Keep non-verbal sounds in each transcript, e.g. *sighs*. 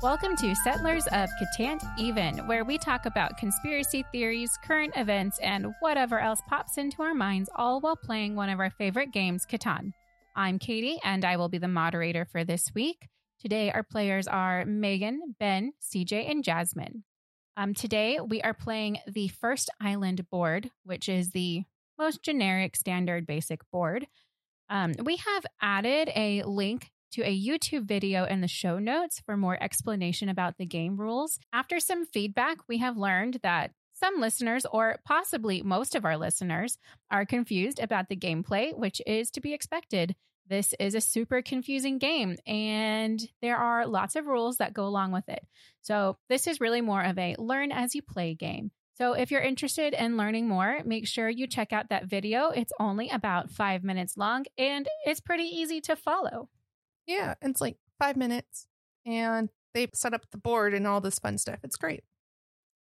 Welcome to Settlers of Catan Even, where we talk about conspiracy theories, current events, and whatever else pops into our minds, all while playing one of our favorite games, Catan. I'm Katie, and I will be the moderator for this week. Today, our players are Megan, Ben, CJ, and Jasmine. Um, today, we are playing the First Island board, which is the most generic, standard, basic board. Um, we have added a link to a YouTube video in the show notes for more explanation about the game rules. After some feedback, we have learned that some listeners, or possibly most of our listeners, are confused about the gameplay, which is to be expected. This is a super confusing game, and there are lots of rules that go along with it. So, this is really more of a learn as you play game. So, if you're interested in learning more, make sure you check out that video. It's only about five minutes long and it's pretty easy to follow. Yeah, it's like five minutes, and they set up the board and all this fun stuff. It's great.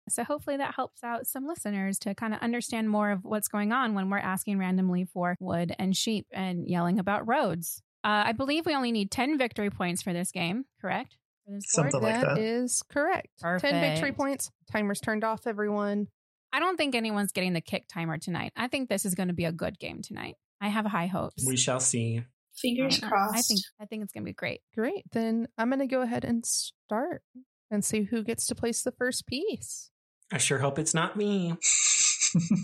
So hopefully that helps out some listeners to kind of understand more of what's going on when we're asking randomly for wood and sheep and yelling about roads. Uh, I believe we only need 10 victory points for this game, correct? This? Something like that. That is correct. Ten victory points. Timers turned off. Everyone. I don't think anyone's getting the kick timer tonight. I think this is going to be a good game tonight. I have high hopes. We shall see. Fingers I- crossed. I think I think it's going to be great. Great. Then I'm going to go ahead and start and see who gets to place the first piece. I sure hope it's not me.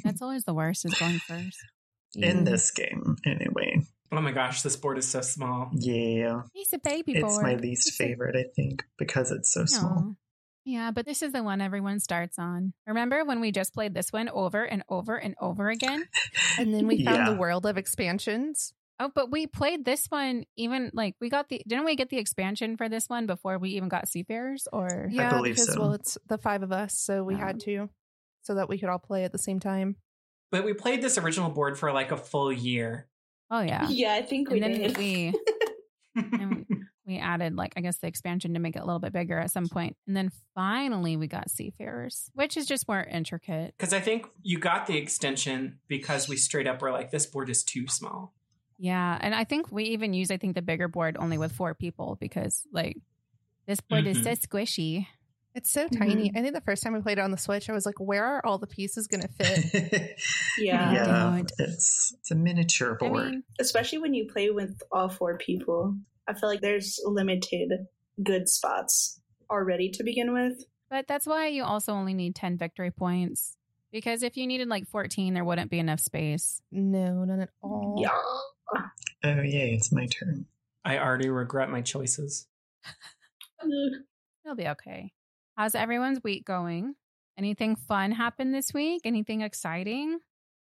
That's always the worst is going first. *laughs* In this game, anyway. Oh my gosh, this board is so small. Yeah. He's a baby boy. It's my least favorite, I think, because it's so small. Yeah, but this is the one everyone starts on. Remember when we just played this one over and over and over again? *laughs* And then we found Yeah. the world of expansions. Oh, but we played this one even like we got the didn't we get the expansion for this one before we even got Seafarers or Yeah, believe because so. well, it's the five of us, so we Oh. had to, so that we could all play at the same time. But we played this original board for like a full year. Oh yeah. Yeah, I think we And then did. we *laughs* and we added like I guess the expansion to make it a little bit bigger at some. And then finally we got Seafarers, which is just more intricate. Because I think you got the extension because we straight up were like, this board is too small. Yeah, and I think we even use I think the bigger board only with four people because like this board is so squishy. It's so Mm-hmm. tiny. I think the first time we played it on the Switch, I was like, "Where are all the pieces going to fit?" *laughs* yeah. yeah. It's it's a miniature I board. mean, Especially when you play with all four people. I feel like there's limited good spots already to begin with. but that's why you also only need 10 victory points because if you needed like 14 there wouldn't be enough space. no, none at all. Yeah. Oh yay, it's my turn. I already regret my choices. It'll be okay. How's everyone's week going? Anything fun happened this week? Anything exciting?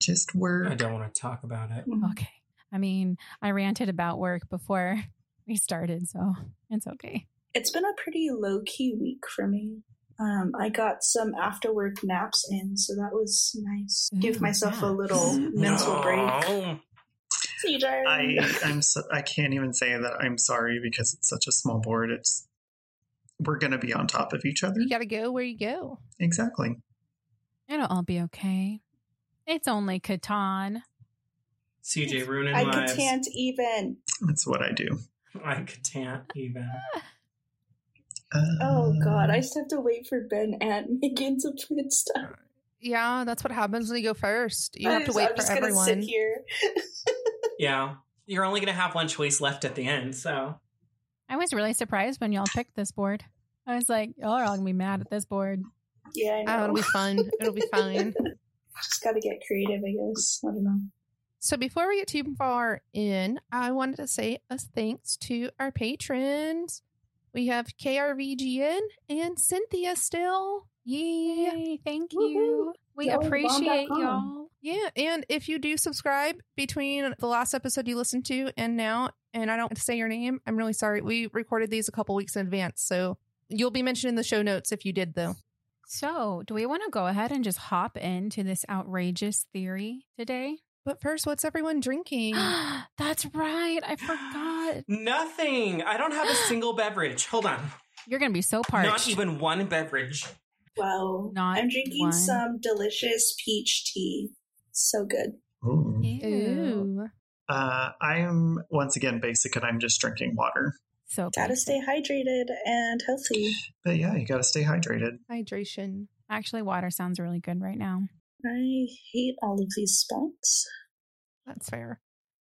Just work. I don't want to talk about it. Okay. I mean, I ranted about work before *laughs* we started, so it's okay. It's been a pretty low key week for me. Um, I got some after work naps in, so that was nice. Give Ooh, myself a little mental break. No. CJ. I I'm so, I can't even say that I'm sorry because it's such a small board. It's we're gonna be on top of each other. You got to go where you go. Exactly. It'll all be okay. It's only Catan. CJ ruining I lives. can't even. That's what I do. I can't even. Oh god, I Uh, just have to wait for Ben and *laughs* Megan to put stuff. Yeah, that's what happens when you go first. You I have to wait I'm for just gonna everyone. sit here. *laughs* Yeah. You're only going to have one choice left at the end. So I was really surprised when y'all picked this board. I was like, y'all are all gonna be mad at this board. yeah, I know. Oh, it'll be fun. It'll be *laughs* fine. just gotta get creative, I guess. I don't know. So before we get too far in, I wanted to say a thanks to our patrons. We have KRVGN and Cynthia still. Yeah. Yay, thank Woohoo. you. We Y'all appreciate y'all. Yeah. And if you do subscribe between the last episode you listened to and now, and I don't say your name, I'm really sorry. We recorded these a couple weeks in advance. So you'll be mentioned in the show notes if you did, though. So, do we want to go ahead and just hop into this outrageous theory today? But first, what's everyone drinking? *gasps* That's right. I forgot. *gasps* nothing. I don't have a single beverage. Hold on. You're going to be so parched. Not even one beverage. Wow. Not I'm drinking one. some delicious peach tea. So good. Ooh. Ooh. Uh, I'm once again basic and I'm just drinking water. So Gotta basic. stay hydrated and healthy. But yeah, you gotta stay hydrated. Hydration. Actually, water sounds really good right now. I hate all of these spots. That's fair.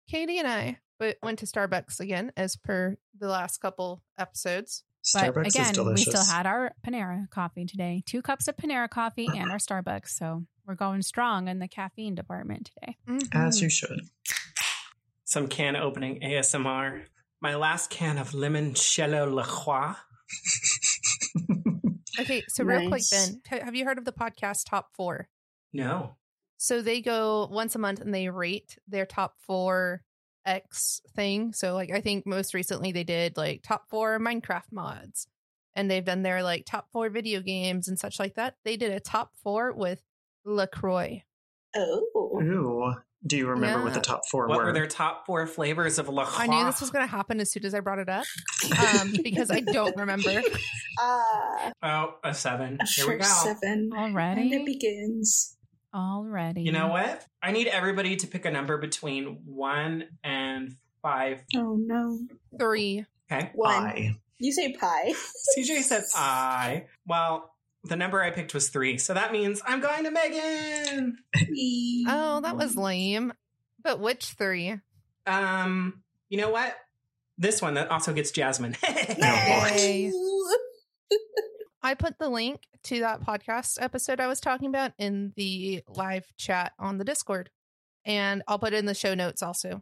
Katie and I went to Starbucks again, as per the last couple episodes. But again, is delicious. we still had our Panera coffee today. Two cups of Panera coffee *clears throat* and our Starbucks. So we're going strong in the caffeine department today. As Mhm. you should. Some can opening ASMR. My last can of limoncello La Croix. *laughs* Okay, so real quick, Nice. Ben, have you heard of the podcast Top Four? No. So they go once a month and they rate their top four X thing. So like I think most recently they did like top four Minecraft mods. And they've done their like top four video games and such like that. They did a top four with LaCroix. Oh. Ooh. Do you remember what the top four What were? were their top four flavors of LaCroix? I knew this was going to happen as soon as I brought it up *laughs* um, because I don't remember. *laughs* Ah, Oh, a seven. a Here we go. seven. And it begins. Already. You know what? I need everybody to pick a number between one and five. Oh no. Three. Okay. One. I. You say pie. *laughs* CJ said *laughs* I. Well, the number I picked was three, so that means I'm going to Megan. Oh, that was lame. But which three? Um, you know what? This one that also gets Jasmine. *laughs* I put the link to that podcast episode I was talking about in the live chat on the Discord. And I'll put it in the show notes also.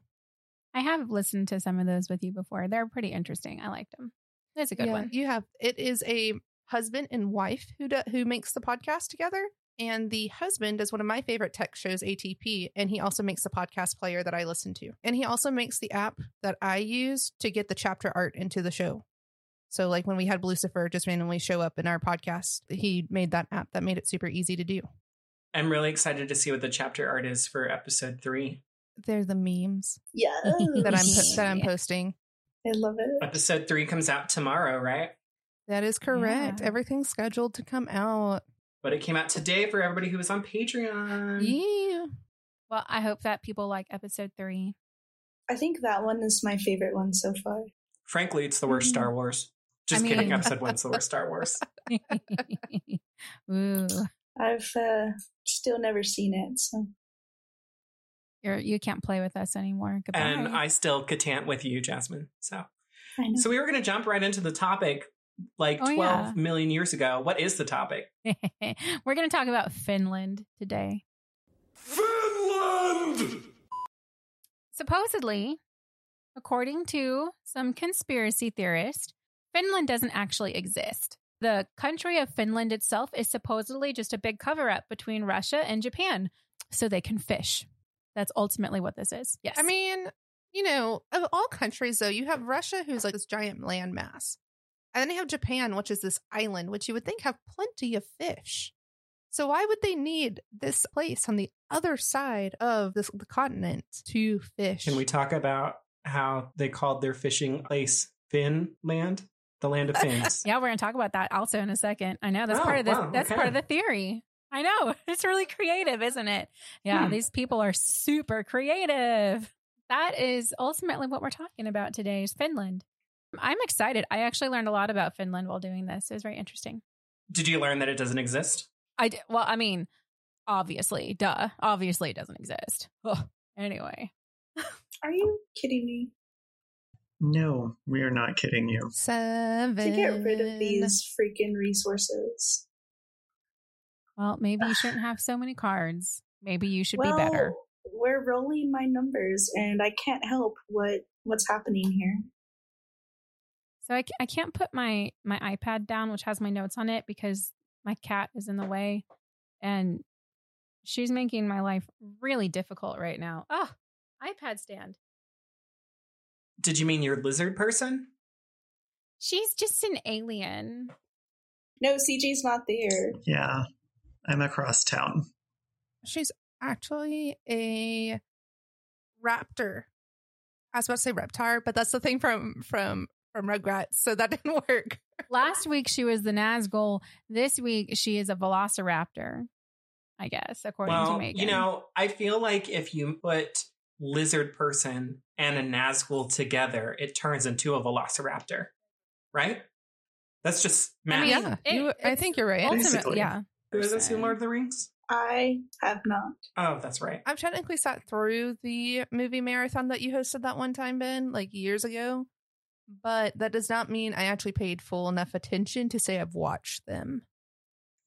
I have listened to some of those with you before. They're pretty interesting. I liked them. That's a good Yeah, one. You have it is a husband and wife who do, who makes the podcast together. And the husband is one of my favorite tech shows, ATP, and he also makes the podcast player that I listen to. And he also makes the app that I use to get the chapter art into the show. So, like when we had Lucifer just randomly show up in our podcast, he made that app that made it super easy to do. I'm really excited to see what the chapter art is for episode three. They're the memes Yeah. that I'm po- that I'm Yeah. posting. I love it. Episode three comes out tomorrow, right? That is correct. Yeah. Everything's scheduled to come out. But it came out today for everybody who was on Patreon. Yeah. Well, I hope that people like episode three. I think that one is my favorite one so far. Frankly, it's the worst Mhm. Star Wars. Just I kidding. mean- Episode one's the worst Star Wars. *laughs* Ooh, I've uh, still never seen it, so you're you can't play with us anymore. Goodbye. And I still can't with you, Jasmine. So, I know. so we were going to jump right into the topic. Like Oh, twelve yeah. million years ago. What is the topic? *laughs* We're going to talk about Finland today. Finland! Supposedly, according to some conspiracy theorists, Finland doesn't actually exist. The country of Finland itself is supposedly just a big cover up between Russia and Japan so they can fish. That's ultimately what this is. Yes. I mean, you know, of all countries, though, you have Russia, who's like this giant landmass. And then you have Japan, which is this island, which you would think have plenty of fish. So why would they need this place on the other side of this, the continent to fish? Can we talk about how they called their fishing place Finland, the land of *laughs* fins? yeah, we're going to talk about that also in a second. I know that's Oh, part of the wow, that's okay. part of the theory. I know. *laughs* It's really creative, isn't it? Yeah, Hmm. these people are super creative. That is ultimately what we're talking about today is Finland. I'm excited. I actually learned a lot about Finland while doing this. It was very interesting. Did you learn that it doesn't exist? I d- well, I mean, obviously, duh. Obviously it doesn't exist. Ugh. Anyway. Are you kidding me? No, we are not kidding you. Seven. To get rid of these freaking resources. Well, maybe you shouldn't *sighs* have so many cards. Maybe you should well, be better. We're rolling my numbers, and I can't help what what's happening here. So I, I can't put my my iPad down, which has my notes on it, because my cat is in the way, and she's making my life really difficult right now. Oh, iPad stand. Did you mean your lizard person? She's just an alien. No, CG's not there. Yeah, I'm across town. She's actually a raptor. I was about to say reptar, but that's the thing from from from Rugrats, so that *laughs* didn't work. Last week she was the Nazgul. This week she is a Velociraptor. I guess according to Well, Megan. you know, I feel like if you put lizard person and a Nazgul together, it turns into a Velociraptor, right? That's just math. I mean, yeah, it- you, I think you're right. ultimately, Basically. yeah. Who hasn't seen. Lord of the Rings? I have not. Oh, that's right. I've technically sat through the movie marathon that you hosted that one time, Ben, like years ago. But that does not mean I actually paid full enough attention to say I've watched them.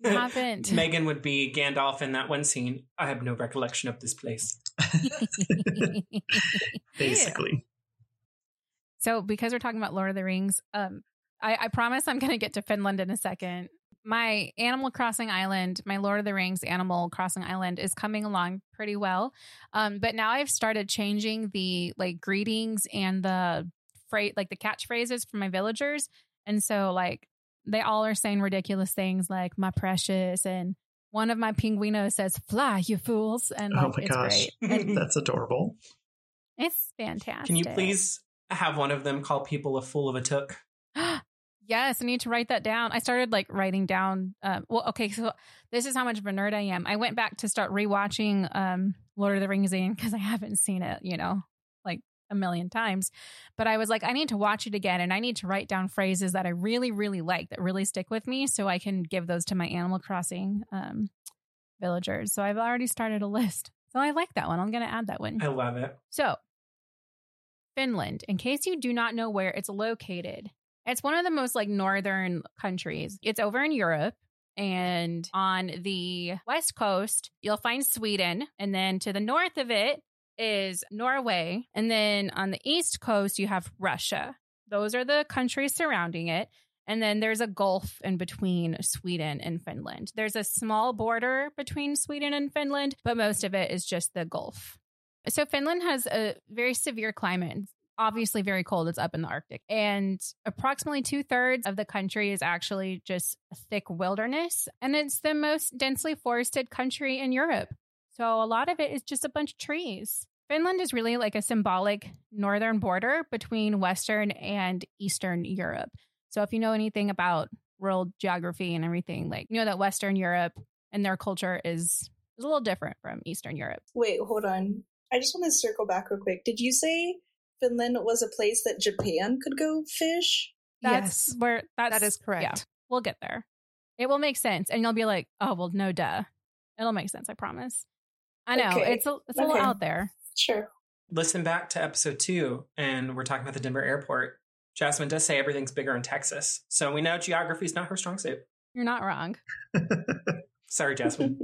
You haven't. *laughs* Megan would be Gandalf in that one scene. I have no recollection of this place. *laughs* Basically. So, because we're talking about Lord of the Rings, um, I, I promise I'm going to get to Finland in a second. My Animal Crossing Island, my Lord of the Rings Animal Crossing Island, is coming along pretty well. Um, but now I've started changing the like greetings and the phrase, like the catchphrases for my villagers, and so like they all are saying ridiculous things like "my precious" and one of my pinguinos says "fly, you fools," and Oh my it's gosh. great. *laughs* And That's adorable. it's fantastic. Can you please have one of them call people a fool of a took? *gasps* yes, I need to write that down. I started like writing down. Um, well, okay, so this is how much of a nerd I am. I went back to start rewatching um, Lord of the Rings again because I haven't seen it, you know, like a million times. But I was like, I need to watch it again, and I need to write down phrases that I really, really like that really stick with me, so I can give those to my Animal Crossing um, villagers. So I've already started a list. So I like that one. I'm going to add that one. I love it. So, Finland, in case you do not know where it's located, it's one of the most like northern countries. It's over in Europe. And on the west coast, you'll find Sweden. And then to the north of it is Norway. And then on the east coast, you have Russia. Those are the countries surrounding it. And then there's a gulf in between Sweden and Finland. There's a small border between Sweden and Finland, but most of it is just the gulf. So Finland has a very severe climate. Obviously very cold. It's up in the Arctic. And approximately two thirds of the country is actually just thick wilderness. And it's the most densely forested country in Europe. So a lot of it is just a bunch of trees. Finland is really like a symbolic northern border between Western and Eastern Europe. So if you know anything about world geography and everything, like you know that Western Europe and their culture is, is a little different from Eastern Europe. Wait, hold on. I just want to circle back real quick. Did you say Finland was a place that Japan could go fish? That's yes, where that's that is correct. Yeah, we'll get there. It will make sense, and you'll be like, "Oh, well, no, duh." It'll make sense. I promise. I know Okay. it's a it's a little out there. Sure. Listen back to episode two, and we're talking about the Denver airport. Jasmine does say everything's bigger in Texas. So we know geography is not her strong suit. You're not wrong. *laughs* Sorry, Jasmine.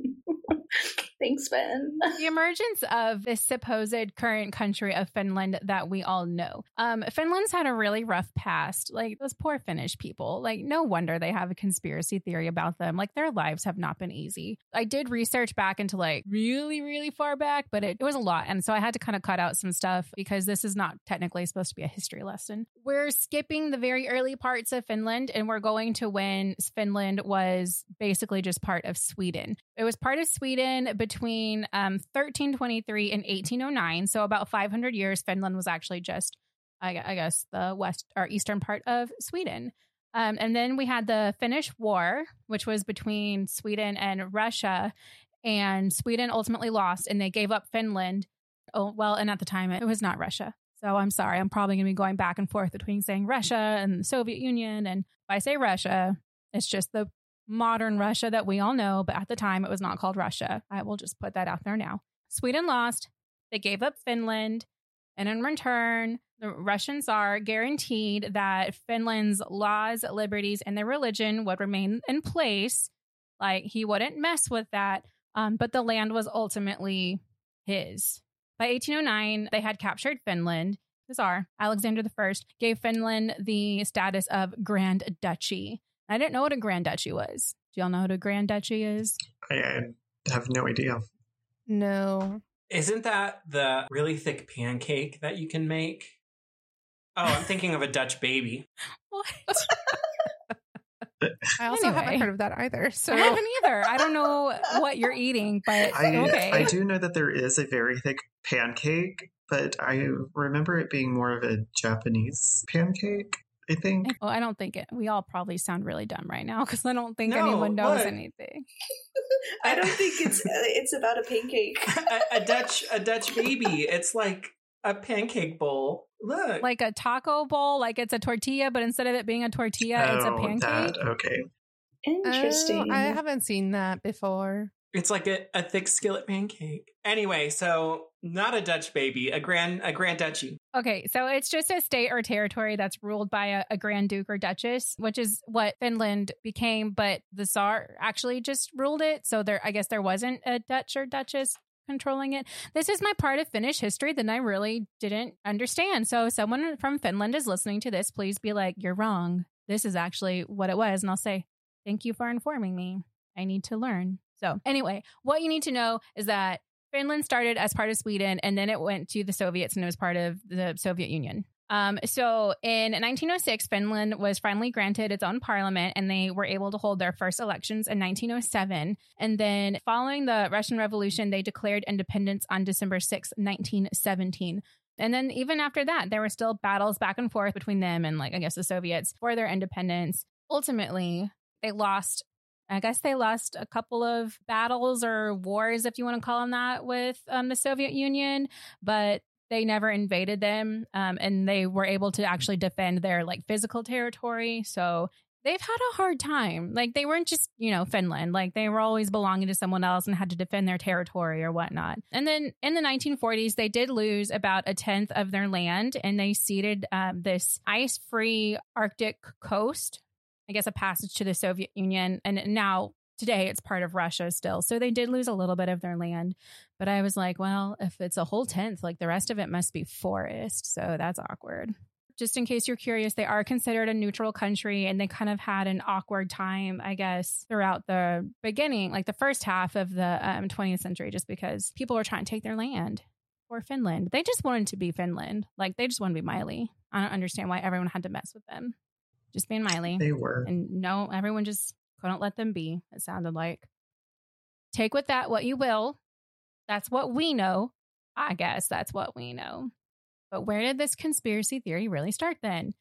*laughs* Thanks, Ben. the emergence of this supposed current country of Finland that we all know. Um, Finland's had a really rough past. Like those poor Finnish people. Like no wonder they have a conspiracy theory about them. Like their lives have not been easy. I did research back into like really, really far back, but it, it was a lot, and so I had to kind of cut out some stuff because this is not technically supposed to be a history lesson. We're skipping the very early parts of Finland, and we're going to when Finland was basically just part of Sweden. It was part of Sweden between um, 1323 and 1809. So about 500 years, Finland was actually just, I, I guess, the west or eastern part of Sweden. Um, and then we had the Finnish War, which was between Sweden and Russia. And Sweden ultimately lost and they gave up Finland. Oh, well, and at the time it was not Russia. So I'm sorry. I'm probably going to be going back and forth between saying Russia and the Soviet Union. And if I say Russia, it's just the modern Russia that we all know, but at the time it was not called Russia. I will just put that out there now. Sweden lost. They gave up Finland. And in return, the Russian Tsar guaranteed that Finland's laws, liberties, and their religion would remain in place. Like he wouldn't mess with that. Um, but the land was ultimately his. By 1809, they had captured Finland. The Tsar, Alexander I, gave Finland the status of Grand Duchy. I didn't know what a Grand Duchy was. Do y'all know what a Grand Duchy is? I, I have no idea. No. Isn't that the really thick pancake that you can make? Oh, I'm thinking of a Dutch baby. *laughs* What? *laughs* I also haven't heard of that either. So I haven't either. I don't know what you're eating, but I okay. I do know that there is a very thick pancake, but I remember it being more of a Japanese pancake. I think. Well, oh, I don't think it. We all probably sound really dumb right now because I don't think No, anyone knows what? anything. *laughs* I don't think it's uh, it's about a pancake. *laughs* a, a Dutch a Dutch baby. It's like a pancake bowl. Look, Like a taco bowl, like it's a tortilla, but instead of it being a tortilla, it's a Oh, pancake. that, okay. Interesting. Oh, I haven't seen that before. it's like a, a thick skillet pancake. Anyway, so not a Dutch baby, a grand a grand duchy. Okay, so it's just a state or territory that's ruled by a, a grand duke or duchess, which is what Finland became. But the Tsar actually just ruled it, so there, I guess, there wasn't a Dutch or duchess controlling it. This is my part of Finnish history that I really didn't understand. So, if someone from Finland is listening to this, please be like, "You're wrong. This is actually what it was," and I'll say, "Thank you for informing me. I need to learn." So, anyway, what you need to know is that Finland started as part of Sweden and then it went to the Soviets and it was part of the Soviet Union. Um, so in 1906, Finland was finally granted its own parliament and they were able to hold their first elections in 1907. And then following the Russian Revolution, they declared independence on December 6, 1917. And then even after that, there were still battles back and forth between them and like, I guess the Soviets for their independence. Ultimately, they lost I guess they lost a couple of battles or wars, if you want to call them that, with um, the Soviet Union, but they never invaded them, um, and they were able to actually defend their like physical territory. So they've had a hard time. Like they weren't just you know Finland, like they were always belonging to someone else and had to defend their territory or whatnot. And then in the 1940s, they did lose about a tenth of their land, and they ceded um, this ice-free Arctic coast I guess, a passage to the Soviet Union. And now today it's part of Russia still. So they did lose a little bit of their land. But I was like, well, if it's a whole tenth, like the rest of it must be forest. So that's awkward. Just in case you're curious, they are considered a neutral country and they kind of had an awkward time, I guess, throughout the beginning, like the first half of the um, 20th century, just because people were trying to take their land for Finland. They just wanted to be Finland. Like they just want to be Miley. I don't understand why everyone had to mess with them. Just being Miley. They were. And no, everyone just couldn't let them be, it sounded like. Take with that what you will. That's what we know. I guess that's what we know. But where did this conspiracy theory really start then?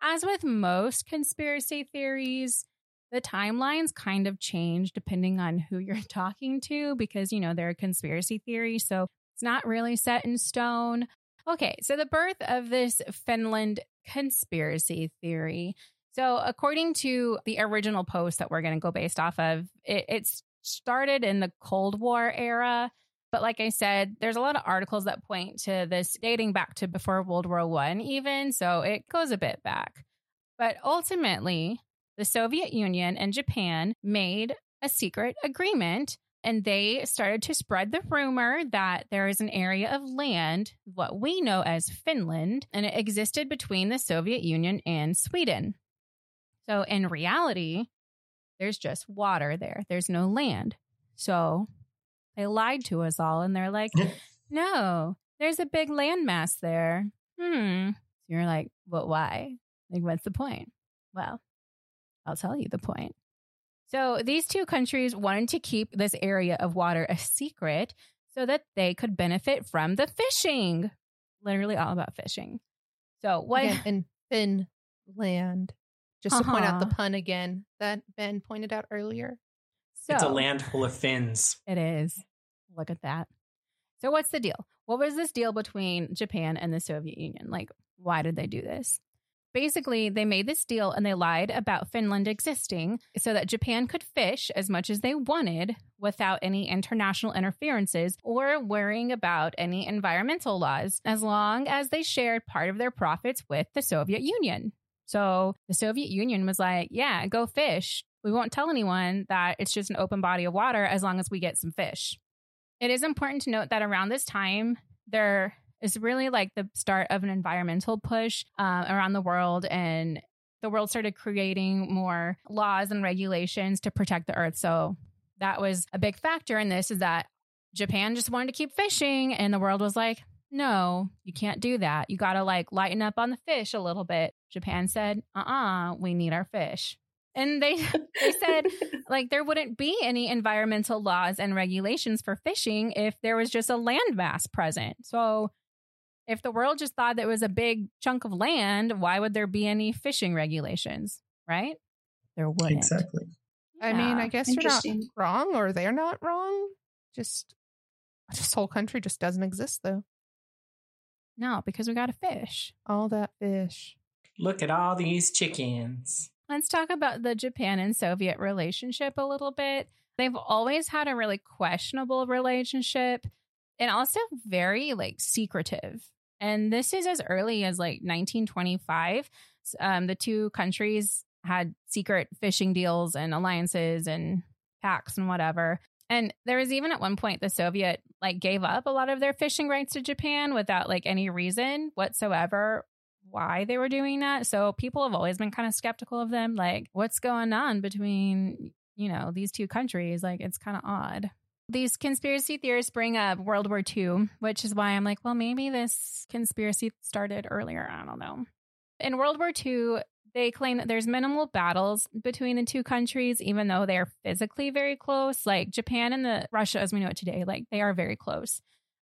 As with most conspiracy theories, the timelines kind of change depending on who you're *laughs* talking to because, you know, they're a conspiracy theory. So it's not really set in stone. Okay, so the birth of this Finland conspiracy theory. So, according to the original post that we're going to go based off of, it, it started in the Cold War era. But like I said, there's a lot of articles that point to this dating back to before World War One, even. So it goes a bit back. But ultimately, the Soviet Union and Japan made a secret agreement and they started to spread the rumor that there is an area of land, what we know as Finland, and it existed between the Soviet Union and Sweden. So in reality, there's just water there, there's no land. So they lied to us all and they're like, *laughs* no, there's a big landmass there. Hmm. You're like, but why? Like, what's the point? Well, I'll tell you the point. So these two countries wanted to keep this area of water a secret so that they could benefit from the fishing. Literally all about fishing. So what Again, in Finland. Just to point out the Uh-huh. pun again that Ben pointed out earlier. so it's a land full of fins. It is. Look at that. So what's the deal? What was this deal between Japan and the Soviet Union? Like, why did they do this? Basically, they made this deal and they lied about Finland existing so that Japan could fish as much as they wanted without any international interferences or worrying about any environmental laws, as long as they shared part of their profits with the Soviet Union. So the Soviet Union was like, yeah, go fish. We won't tell anyone that it's just an open body of water as long as we get some fish. It is important to note that around this time, there is really like the start of an environmental push uh, around the world, and the world started creating more laws and regulations to protect the earth. So that was a big factor in this is that Japan just wanted to keep fishing, and the world was like, no, you can't do that. You got to like lighten up on the fish a little bit. Japan said, uh uh we need our fish. And they *laughs* they said *laughs* like there wouldn't be any environmental laws and regulations for fishing if there was just a landmass present. So If the world just thought that it was a big chunk of land, why would there be any fishing regulations? Right? There wouldn't. Exactly. I mean, I guess you're not wrong or they're not wrong. Just this whole country just doesn't exist though. No, because we got a fish. All that fish. Look at all these chickens. Let's talk about the Japan and Soviet relationship a little bit. They've always had a really questionable relationship and also very like secretive. And this is as early as like 1925. Um, the two countries had secret fishing deals and alliances and pacts and whatever. And there was even at one point the Soviet like gave up a lot of their fishing rights to Japan without like any reason whatsoever why they were doing that. So people have always been kind of skeptical of them. Like, what's going on between, you know, these two countries? Like, it's kind of odd. These conspiracy theorists bring up World War II, which is why I'm like, well, maybe this conspiracy started earlier. I don't know. In World War II, they claim that there's minimal battles between the two countries, even though they're physically very close. Like Japan and the Russia, as we know it today, like they are very close.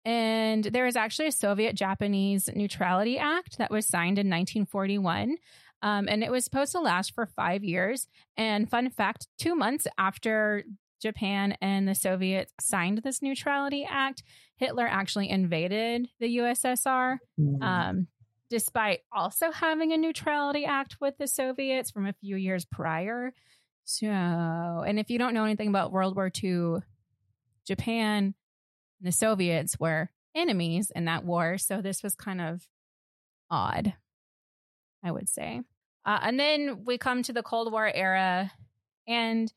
And there was actually a Soviet Japanese Neutrality Act that was signed in 1941. Um, and it was supposed to last for five years. And fun fact two months after Japan and the Soviets signed this Neutrality Act, Hitler actually invaded the USSR, um, despite also having a Neutrality Act with the Soviets from a few years prior. So, and if you don't know anything about World War II, Japan and the Soviets were enemies in that war. So this was kind of odd, I would say. Uh, and then we come to the Cold War era, and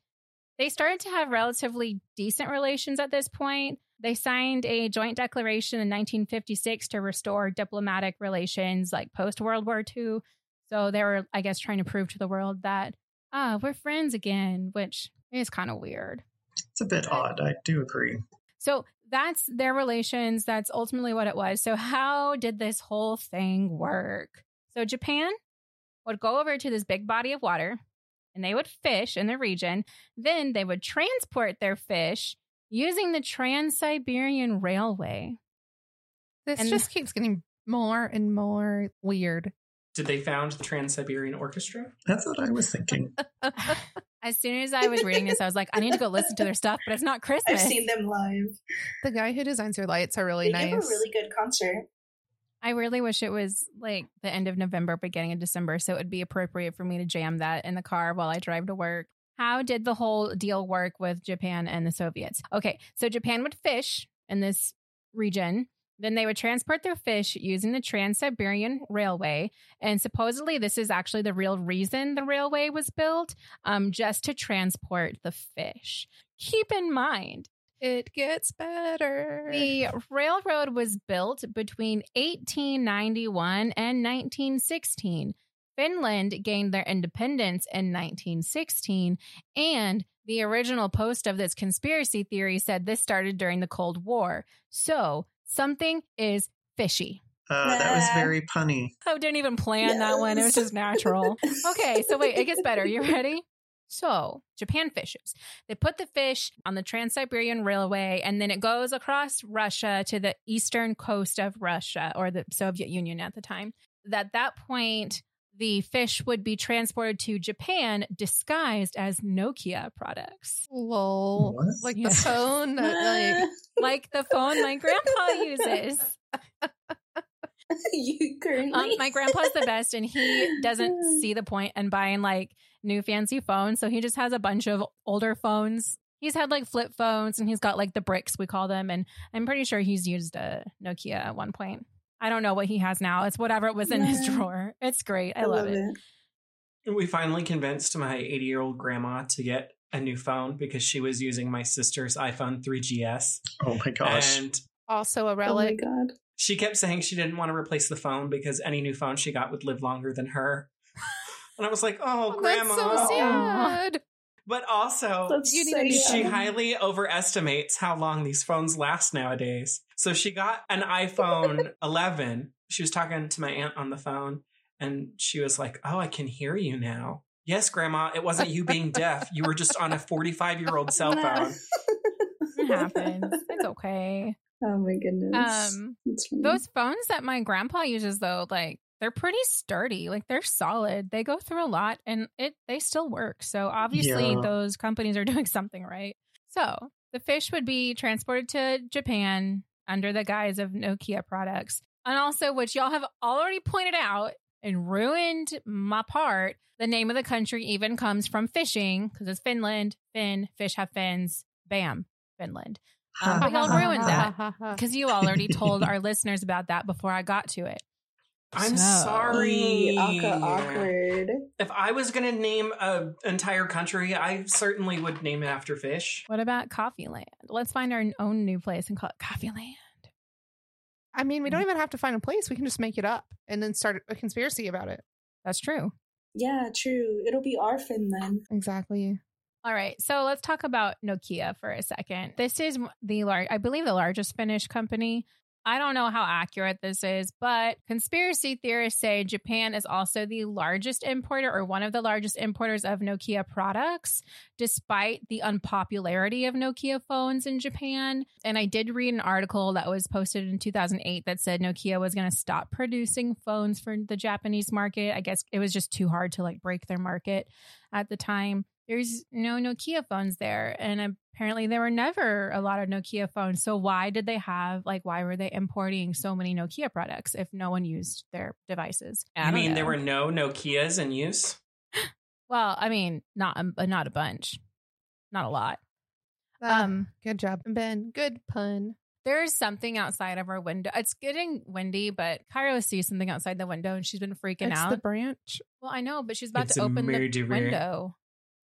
they started to have relatively decent relations at this point. They signed a joint declaration in 1956 to restore diplomatic relations like post World War II. So they were, I guess, trying to prove to the world that, ah, we're friends again, which is kind of weird. It's a bit odd. I do agree. So that's their relations. That's ultimately what it was. So, how did this whole thing work? So, Japan would go over to this big body of water and they would fish in the region. Then they would transport their fish using the Trans Siberian Railway. This And- just keeps getting more and more weird. Did they found the Trans Siberian Orchestra? That's what I was thinking. *laughs* As soon as I was reading this, I was like, I need to go listen to their stuff, but it's not Christmas. *laughs* I've seen them live. The guy who designs their lights are really they nice. They give a really good concert. I really wish it was like the end of November, beginning of December, so it would be appropriate for me to jam that in the car while I drive to work. How did the whole deal work with Japan and the Soviets? Okay, so Japan would fish in this region. Then they would transport their fish using the Trans Siberian Railway. And supposedly, this is actually the real reason the railway was built, um, just to transport the fish. Keep in mind, it gets better. the railroad was built between 1891 and 1916. Finland gained their independence in 1916, and the original post of this conspiracy theory said this started during the Cold War. So something is fishy. Uh, that was very punny. I didn't even plan that one. It was just natural. Okay, so wait, it gets *laughs* better. You ready? So, Japan fishes. They put the fish on the Trans Siberian Railway and then it goes across Russia to the eastern coast of Russia or the Soviet Union at the time. At that point, the fish would be transported to Japan disguised as Nokia products, Lol. What? Like Yeah. the phone. that, like, *laughs* like the phone my grandpa uses. *laughs* you currently. Um, my grandpa's the best, and he doesn't *laughs* see the point in buying like new fancy phones. So he just has a bunch of older phones. He's had like flip phones, and he's got like the bricks we call them. And I'm pretty sure he's used a Nokia at one point. I don't know what he has now. It's whatever it was in his drawer. It's great. I, love, it. We finally convinced my 80 year old grandma to get a new phone because she was using my sister's iPhone 3GS. Oh my gosh. And also a relic. Oh my relic. god. she kept saying she didn't want to replace the phone because any new phone she got would live longer than her. *laughs* And I was like, oh, Oh, grandma. That's so sad. But also, That's You so a she highly overestimates how long these phones last nowadays. So she got an iPhone *laughs* 11. She was talking to my aunt on the phone and she was like, Oh, I can hear you now. Yes, grandma, it wasn't you being deaf. You were just on a 45 year old *laughs* cell phone. It happens. It's okay. Oh my goodness. Um, Those phones that my grandpa uses, though, like they're pretty sturdy. Like they're solid. They go through a lot, and it they still work. So obviously, Yeah. those companies are *laughs* doing something right. So the fish would be transported to Japan under the guise of Nokia products, and also, which y'all have already pointed out and ruined my part. The name of the country even comes from fishing because it's Finland. Fin, fish have fins. Bam, Finland. *laughs* Um, but y'all ruined that *laughs* because you already told our listeners about that before I got to it. I'm So- sorry. Awkward, awkward. If I was going to name an entire country, I certainly would name it after fish. What about Coffee Land? Let's find our own new place and call it Coffee Land. I mean, we don't even have to find a place. We can just make it up and then start a conspiracy about it. That's true. Yeah, true. It'll be our Finland. Exactly. All right, so let's talk about Nokia for a second. This is the large, I believe, the largest Finnish company. I don't know how accurate this is, but conspiracy theorists say Japan is also the largest importer or one of the largest importers of Nokia products, despite the unpopularity of Nokia phones in Japan. And I did read an article that was posted in 2008 that said Nokia was going to stop producing phones for the Japanese market. I guess it was just too hard to like break their market at the time there's no Nokia phones there. And apparently there were never a lot of Nokia phones. So why did they have like why were they importing so many Nokia products if no one used their devices? I I don't mean, there were no Nokias in use? *gasps* well, I mean, not a, not a bunch. Not a lot. Um, Um good job, Ben. Good pun. there's something outside of our window. It's getting windy, but Cairo sees something outside the window and she's been freaking It's out. the branch. Well, I know, but she's about It's to open the murderer. window.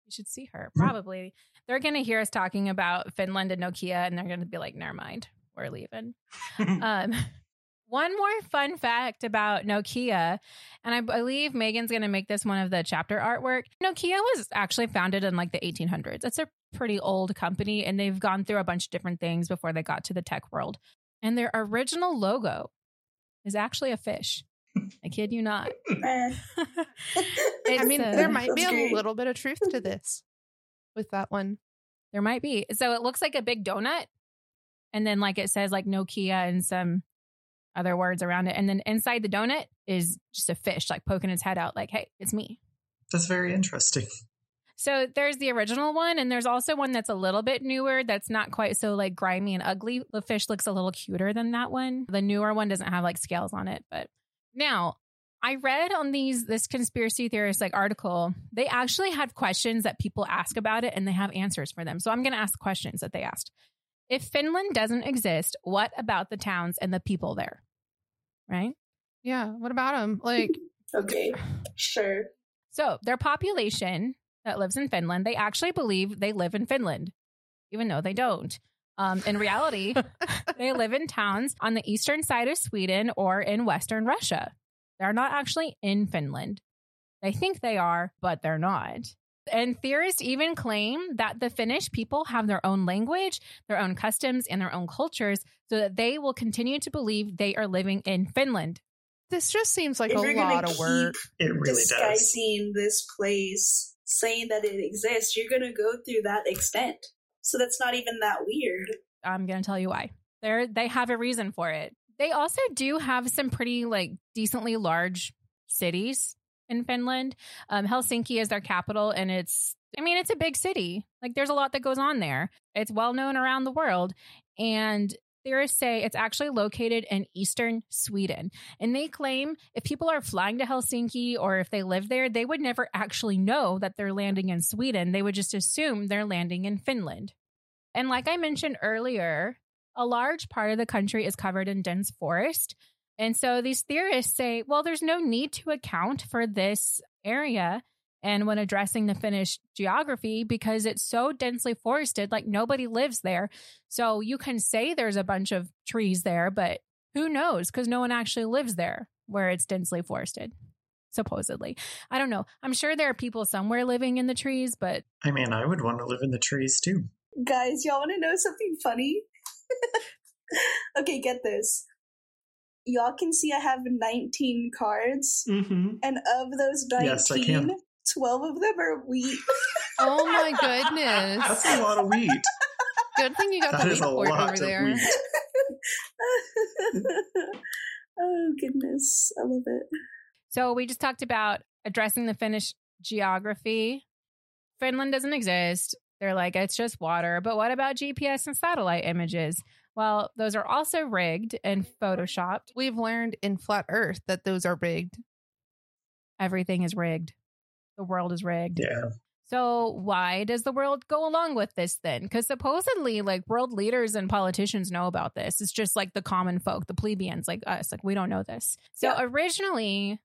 You should see her. Hmm. Probably. They're going to hear us talking about Finland and Nokia, and they're going to be like, never mind. We're leaving. *laughs* um, one more fun fact about Nokia, and I believe Megan's going to make this one of the chapter artwork. Nokia was actually founded in like the 1800s. It's a pretty old company, and they've gone through a bunch of different things before they got to the tech world. And their original logo is actually a fish. I kid you not. *laughs* *laughs* I mean, a- there might be That's a little bit of truth to this with that one. There might be. So it looks like a big donut. And then like it says like Nokia and some other words around it. And then inside the donut is just a fish like poking its head out like, hey, it's me. That's very interesting. So there's the original one, and there's also one that's a little bit newer that's not quite so like grimy and ugly. The fish looks a little cuter than that one. The newer one doesn't have like scales on it. But now I read on these this conspiracy theorist like article, they actually had questions that people ask about it and they have answers for them. So I'm gonna ask questions that they asked. If Finland doesn't exist, what about the towns and the people there? Right? Yeah. What about them? Like, *laughs* Okay, sure. So their population that lives in Finland, they actually believe they live in Finland, even though they don't. Um, in reality, *laughs* they live in towns on the eastern side of Sweden or in Western Russia. They're not actually in Finland. They think they are, but they're not. And theorists even claim that the Finnish people have their own language, their own customs, and their own cultures so that they will continue to believe they are living in Finland. this just seems like If a you're lot of work. It really does. Disguising this place, saying that it exists, you're gonna go through that extent. So that's not even that weird. I'm going to tell you why. They're they have a reason for it. They also do have some pretty like decently large cities in Finland. Um, Helsinki is their capital, and it's I mean it's a big city. Like there's a lot that goes on there. It's well known around the world, and theorists say it's actually located in eastern Sweden. And they claim if people are flying to Helsinki or if they live there, they would never actually know that they're landing in Sweden. They would just assume they're landing in Finland. And like I mentioned earlier, a large part of the country is covered in dense forest. And so these theorists say, well, there's no need to account for this area. And when addressing the Finnish geography, because it's so densely forested, like nobody lives there. So you can say there's a bunch of trees there, but who knows? Because no one actually lives there where it's densely forested, supposedly. I don't know. I'm sure there are people somewhere living in the trees, but I mean, I would want to live in the trees too. Guys, y'all want to know something funny? *laughs* okay, get this. Y'all can see I have 19 cards, hmm and of those 19, Yes, I can. 12 of them are wheat. *laughs* Oh my goodness. That's a lot of wheat. Good thing you got That the is wheat a port lot over of there. wheat. *laughs* Oh, goodness. I love it. So we just talked about addressing the Finnish geography. Finland doesn't exist. They're like, it's just water. But what about GPS and satellite images? Well, those are also rigged and photoshopped. We've learned in Flat Earth that those are rigged. Everything is rigged. The world is rigged. Yeah. So why does the world go along with this then? Because supposedly, like world leaders and politicians know about this. It's just like the common folk, the plebeians, like us, like we don't know this. So Yeah. originally,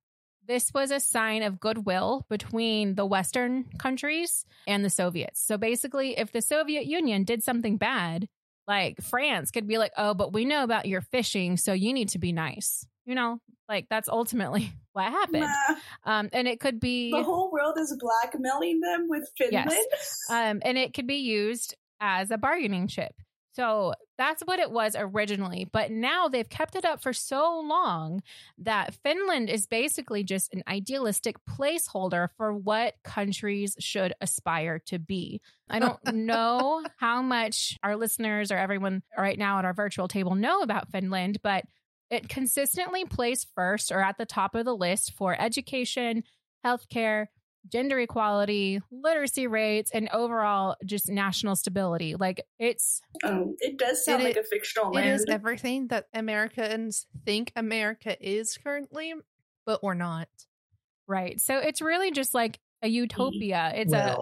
this was a sign of goodwill between the Western countries and the Soviets. So basically, if the Soviet Union did something bad, like France could be like, "Oh, but we know about your fishing, so you need to be nice." You know, like that's ultimately what happened. Nah, Um, and it could be the whole world is blackmailing them with Finland. *laughs* um, and it could be used as a bargaining chip. So that's what it was originally. But now they've kept it up for so long that Finland is basically just an idealistic placeholder for what countries should aspire to be. I don't *laughs* know how much our listeners or everyone right now at our virtual table know about Finland, but it consistently placed first or at the top of the list for education, healthcare, gender equality, literacy rates, and overall just national stability. Like it's Um, it does sound It like a fictional It land. is everything that Americans think America is currently, but we're not. right. So it's really just like a utopia. It's a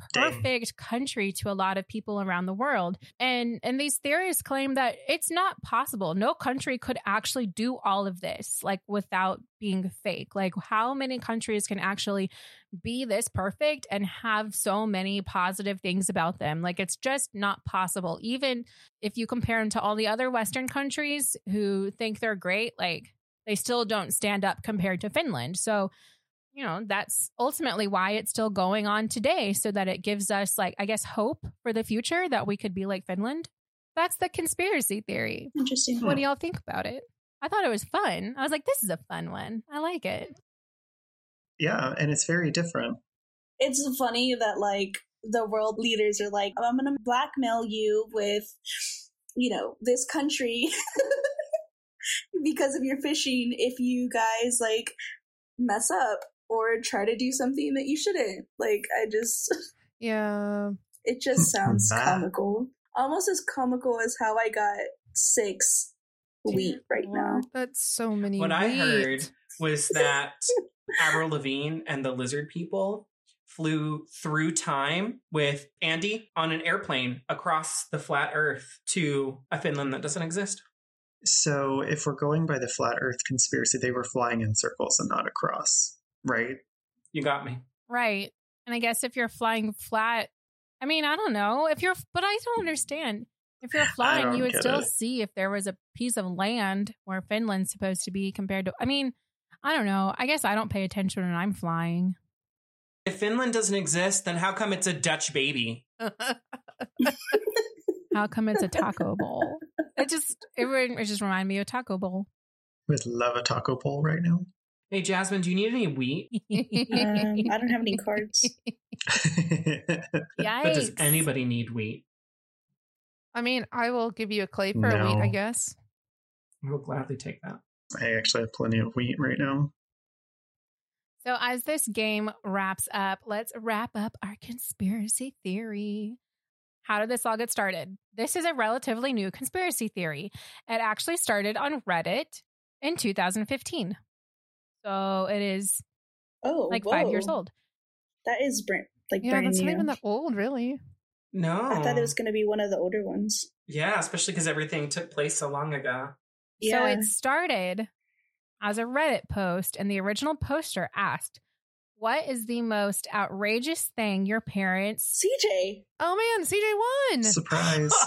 well, dang. perfect country to a lot of people around the world. And and these theorists claim that it's not possible. No country could actually do all of this like without being fake. Like how many countries can actually be this perfect and have so many positive things about them? Like it's just not possible. Even if you compare them to all the other western countries who think they're great, like they still don't stand up compared to Finland. So you know, that's ultimately why it's still going on today so that it gives us, like, I guess, hope for the future that we could be like Finland. That's the conspiracy theory. Interesting. What do y'all think about it? I thought it was fun. I was like, this is a fun one. I like it. Yeah, and it's very different. It's funny that like the world leaders are like, I'm gonna blackmail you with, you know, this country *laughs* because of your fishing if you guys like mess up or try to do something that you shouldn't. Like I just *laughs* Yeah. it just *laughs* sounds comical. Almost as comical as how I got six wheat right now. That's so many. What I heard was *laughs* that Avril Lavigne and the Lizard People flew through time with Andy on an airplane across the flat Earth to a Finland that doesn't exist. So if we're going by the flat Earth conspiracy, they were flying in circles and not across, right? You got me. Right. And I guess if you're flying flat, I mean, I don't know. If you're, but I don't understand. If you're *laughs* flying, you would still it. see if there was a piece of land where Finland's supposed to be compared to, I mean, I don't know. I guess I don't pay attention when I'm flying. If Finland doesn't exist, then how come it's a Dutch baby? *laughs* How come it's a taco bowl? It just it, re- it just reminded me of taco bowl. Would love a taco bowl right now. Hey, Jasmine, do you need any wheat? Um, I don't have any cards. Yikes! *laughs* But does anybody need wheat? I mean, I will give you a clay for a wheat, No. I guess. I will gladly take that. I actually have plenty of wheat right now. So as this game wraps up, let's wrap up our conspiracy theory. How did this all get started? This is a relatively new conspiracy theory. It actually started on Reddit in 2015. So it is Oh, like five years old. That is brand like Yeah, brand that's new. not even that old, really. No. I thought it was going to be one of the older ones. Yeah, especially because everything took place so long ago. Yeah. So it started as a Reddit post, and the original poster asked, What is the most outrageous thing your parents CJ. Oh man, CJ won. Surprise. *laughs*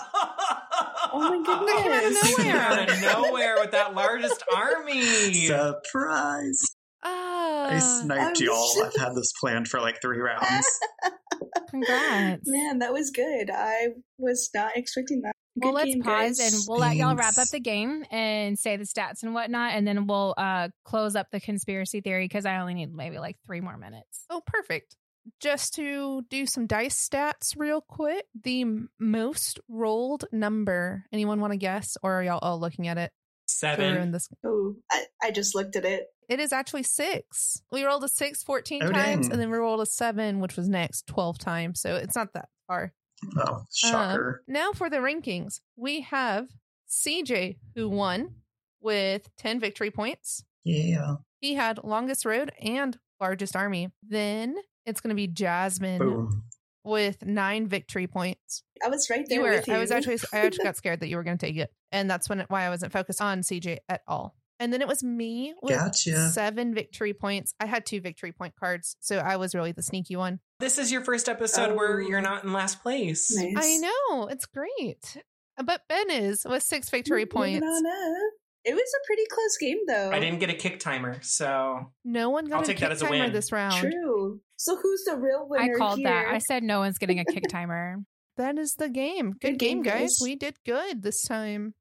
Oh my That came out of goodness. nowhere. out of nowhere with that largest army. Surprise. Ah, I sniped I'm y'all. so- I've had this planned for like three rounds. *laughs* Congrats. Man, that was good. I was not expecting that. Good well, let's game, pause guys. and we'll let y'all wrap up the game and say the stats and whatnot, and then we'll uh close up the conspiracy theory because I only need maybe like three more minutes. Oh, perfect. Just to do some dice stats real quick. The most rolled number. Anyone want to guess, or are y'all all looking at it? Seven. ruin this. Oh, I, I just looked at it. It is actually six. We rolled a six 14 Oh, times, dang. and then we rolled a seven, which was next 12 times. So it's not that far. Oh, um, shocker. Now for the rankings, we have CJ who won with 10 victory points. yeah. He had longest road and largest army. Then it's going to be Jasmine Boom. with nine victory points. I was right there You were. with you. I was actually. I actually *laughs* got scared that you were going to take it, and that's when why I wasn't focused on CJ at all. And then it was me with Gotcha. seven victory points. I had two victory point cards, so I was really the sneaky one. This is your first episode where Oh. you're not in last place. Nice. I know it's great, but Ben is with six victory Moving points. on up. It was a pretty close game, though. I didn't get a kick timer, so No one got I'll a take kick that as a timer win. this round. True. So who's the real winner? I winner called that. I said no one's getting a kick timer. *laughs* That is the game. Good, Good game, game, guys. guys. We did good this time.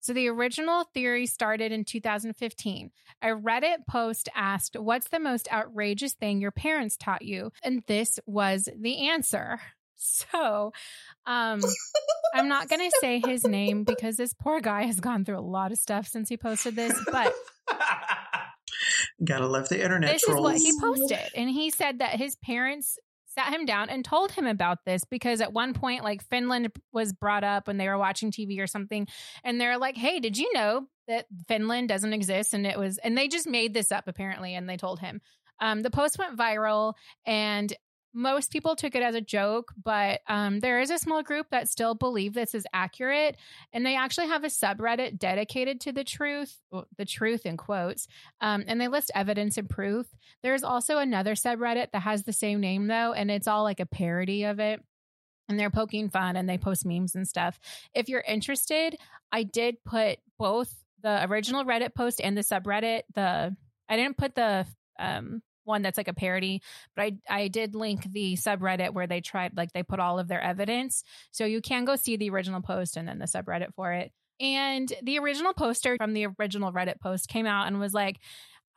So the original theory started in 2015. A Reddit post asked, "What's the most outrageous thing your parents taught you?" And this was the answer. *laughs* So, um I'm not going to say his name because this poor guy has gone through a lot of stuff since he posted this, but *laughs* Gotta love the internet this is what he posted. And he said that his parents sat him down and told him about this because at one point, like Finland was brought up when they were watching TV or something. And they're like, hey, did you know that Finland doesn't exist? And it was, and they just made this up apparently. And they told him. Um, the post went viral and most people took it as a joke, but um, there is a small group that still believe this is accurate. And they actually have a subreddit dedicated to the truth, well, the truth in quotes, um, and they list evidence and proof. There's also another subreddit that has the same name though, and it's all like a parody of it. And they're poking fun and they post memes and stuff. If you're interested, I did put both the original Reddit post and the subreddit. The I didn't put the um one that's like a parody, but I I did link the subreddit where they tried like they put all of their evidence. So you can go see the original post and then the subreddit for it. And the original poster from the original Reddit post came out and was like,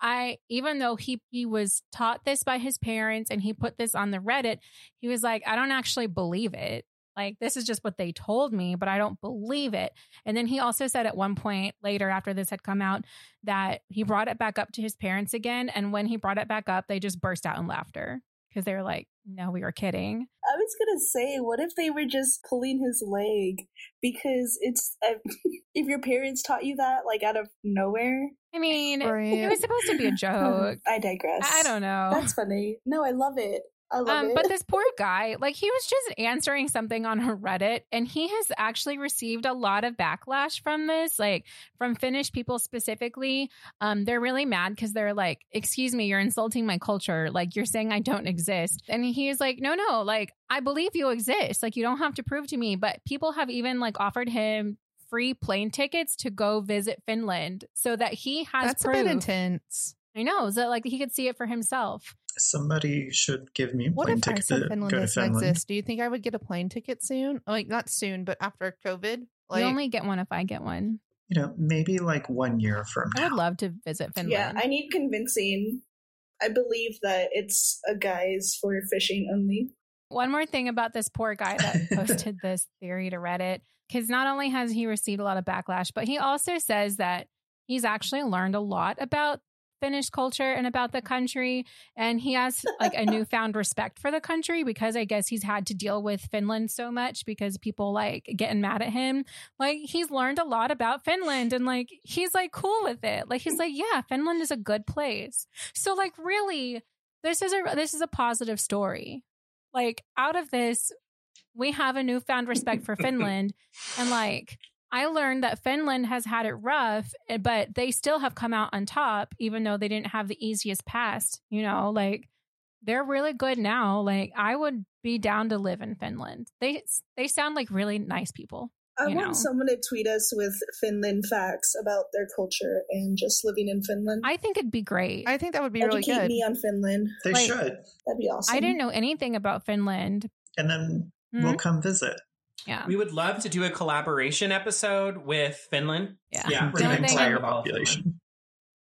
I even though he he was taught this by his parents and he put this on the Reddit, he was like, I don't actually believe it. Like this is just what they told me, but I don't believe it. And then he also said at one point later after this had come out that he brought it back up to his parents again and when he brought it back up, they just burst out in laughter because they were like, "No, we were kidding." I was gonna say, what if they were just pulling his leg? Because it's uh, *laughs* if your parents taught you that, like out of nowhere. I mean, it was supposed to be a *laughs* joke. I digress. I I don't know. That's funny. No, I love it. I love Um, it. but *laughs* this poor guy, like he was just answering something on her Reddit, and he has actually received a lot of backlash from this, like from Finnish people specifically. Um, they're really mad because they're like, "Excuse me, you're insulting my culture. Like you're saying I don't exist." And he's like, "No, no, like I believe you exist. Like you don't have to prove to me." But people have even like offered him free plane tickets to go visit Finland so that he has That's proof. a bit intense. I know, so like he could see it for himself. Somebody should give me a What plane if I ticket said to Finland go to doesn't Finland. exist? Do you think I would get a plane ticket soon? Like not soon, but after COVID. Like you only get one if I get one. You know, maybe like one year from now. I now. would love to visit Finland. yeah, I need convincing. I believe that it's a guise for fishing only. One more thing about this poor guy that *laughs* posted this theory to Reddit, because not only has he received a lot of backlash, but he also says that he's actually learned a lot about Finnish culture and about the country. And he has like a *laughs* newfound respect for the country because I guess he's had to deal with Finland so much because people like getting mad at him. Like he's learned a lot about Finland and like he's like cool with it. Like he's like, yeah, Finland is a good place. So like really, this is a this is a positive story. Like out of this, we have a newfound respect for *laughs* Finland and like I learned that Finland has had it rough, eh, but they still have come out on top, even though they didn't have the easiest past. You know, like they're really good now. Like I would be down to live in Finland. They they sound like really nice people. I You want know. someone to tweet us with Finland facts about their culture and just living in Finland. I think it'd be great. I think that would be really good. me on Finland. They Like- should. That'd be awesome. I didn't know anything about Finland. And then Mhm. we'll come visit. Yeah. we would love to do a collaboration episode with Finland. Yeah. Yeah, The only thing- entire All of Finland. population.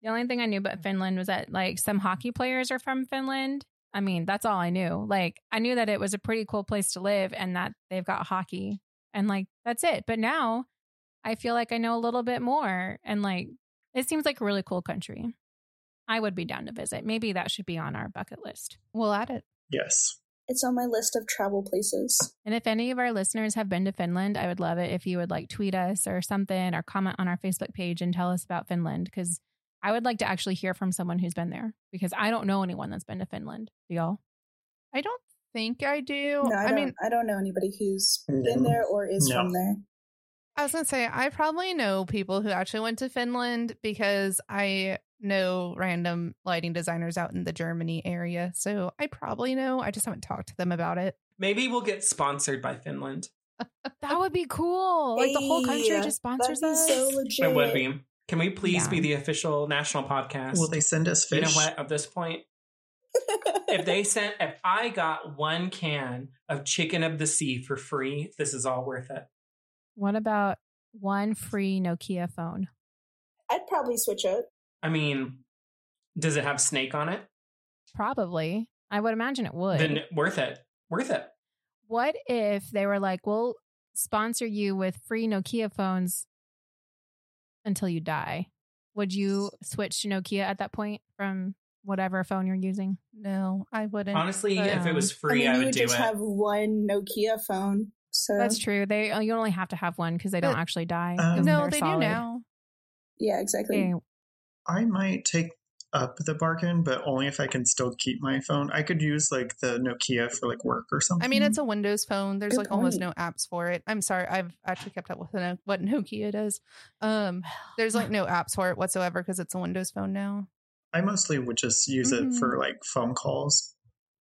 The only thing I knew about Finland was that like some hockey players are from Finland. I mean, that's all I knew. Like I knew that it was a pretty cool place to live and that they've got hockey and like that's it. But now I feel like I know a little bit more. And like, it seems like a really cool country. I would be down to visit. Maybe that should be on our bucket list. We'll add it. Yes. It's on my list of travel places. And if any of our listeners have been to Finland, I would love it if you would like tweet us or something or comment on our Facebook page and tell us about Finland because I would like to actually hear from someone who's been there because I don't know anyone that's been to Finland. Do y'all? I don't think I do. No, I, I mean, I don't know anybody who's been there or is No. from there. I was gonna say I probably know people who actually went to Finland because I know random lighting designers out in the Germany area. So I probably know. I just haven't talked to them about it. Maybe we'll get sponsored by Finland. That would be cool. Like the whole country Hey, just sponsors That'd us. so legit. It would be. Can we please Yeah. be the official national podcast? Will they send us fish? you fish? know what? At this point, if they sent, if I got one can of chicken of the sea for free, this is all worth it. What about one free Nokia phone? I'd probably switch up. I mean, does it have snake on it? Probably. I would imagine it would. Then worth it. Worth it. what if they were like, we'll sponsor you with free Nokia phones until you die? Would you switch to Nokia at that point from whatever phone you're using? No, I wouldn't. Honestly, if it Um, was I free, mean, I, you would would do just it. have one Nokia phone. So That's true. They you only have to have one because they don't But- actually die. Um, 'cause no, they're solid. do now. yeah, exactly. Okay, I might take up the bargain, but only if I can still keep my phone. I could use like the Nokia for like work or something. I mean, it's a Windows phone. There's Good like almost no apps for it. I'm sorry, I've actually kept up with what Nokia does. Um, there's like no apps for it whatsoever because it's a Windows phone now. I mostly would just use Mhm. it for like phone calls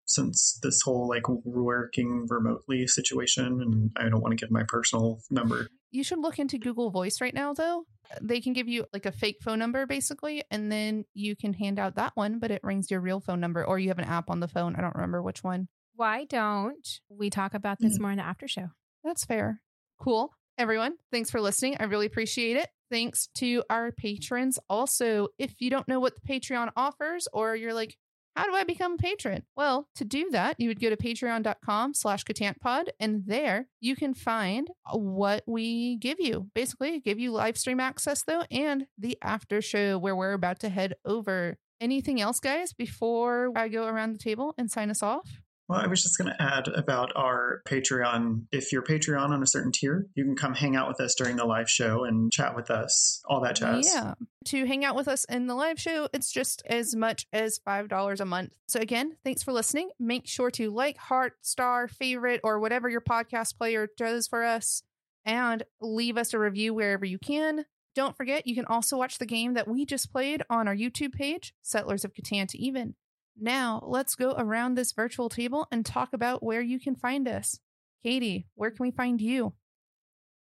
since this whole like working remotely situation and I don't want to give my personal number. You should look into Google Voice right now, though. They can give you like a fake phone number, basically, and then you can hand out that one, but it rings your real phone number, or you have an app on the phone. I don't remember which one. why don't we talk about this Mm. more in the after show? That's fair. Cool. Everyone, thanks for listening. I really appreciate it. Thanks to our patrons. Also, if you don't know what the Patreon offers, or you're like, how do I become a patron? Well, to do that, you would go to patreon.com slash catantpod, and there you can find uh, what we give you. Basically, give you live stream access, though, and the after show where we're about to head over. Anything else, guys, before I go around the table and sign us off? Well, I was just going to add about our Patreon. If you're Patreon on a certain tier, you can come hang out with us during the live show and chat with us, all that jazz. Yeah. To hang out with us in the live show, it's just as much as $5 a month. So, again, thanks for listening. Make sure to like, heart, star, favorite, or whatever your podcast player does for us, and leave us a review wherever you can. Don't forget, you can also watch the game that we just played on our YouTube page, Settlers of Catan to Even. Now, let's go around this virtual table and talk about where you can find us. Katie, where can we find you?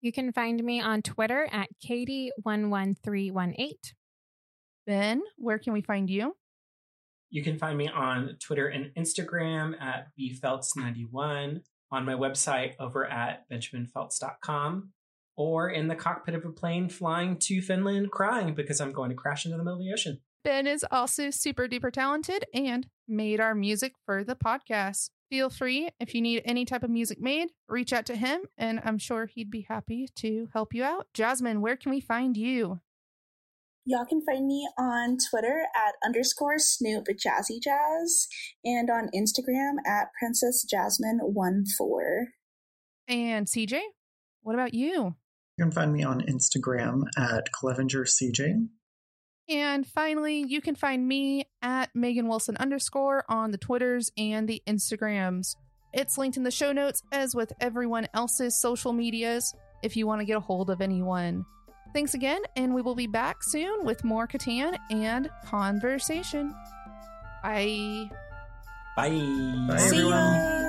You can find me on Twitter at Katie11318. Ben, where can we find you? You can find me on Twitter and Instagram at bfelts91, on my website over at benjaminfelts.com, or in the cockpit of a plane flying to Finland crying because I'm going to crash into the middle of the ocean. Ben is also super duper talented and made our music for the podcast. Feel free, if you need any type of music made, reach out to him, and I'm sure he'd be happy to help you out. Jasmine, where can we find you? Y'all can find me on Twitter at underscore Snoop Jazzy Jazz and on Instagram at Princess Jasmine one four. And CJ, what about you? You can find me on Instagram at Clevenger CJ. And finally, you can find me at Megan Wilson underscore on the Twitters and the Instagrams. It's linked in the show notes, as with everyone else's social medias, if you want to get a hold of anyone. Thanks again, and we will be back soon with more Catan and conversation. Bye. Bye. Bye, See everyone. ya!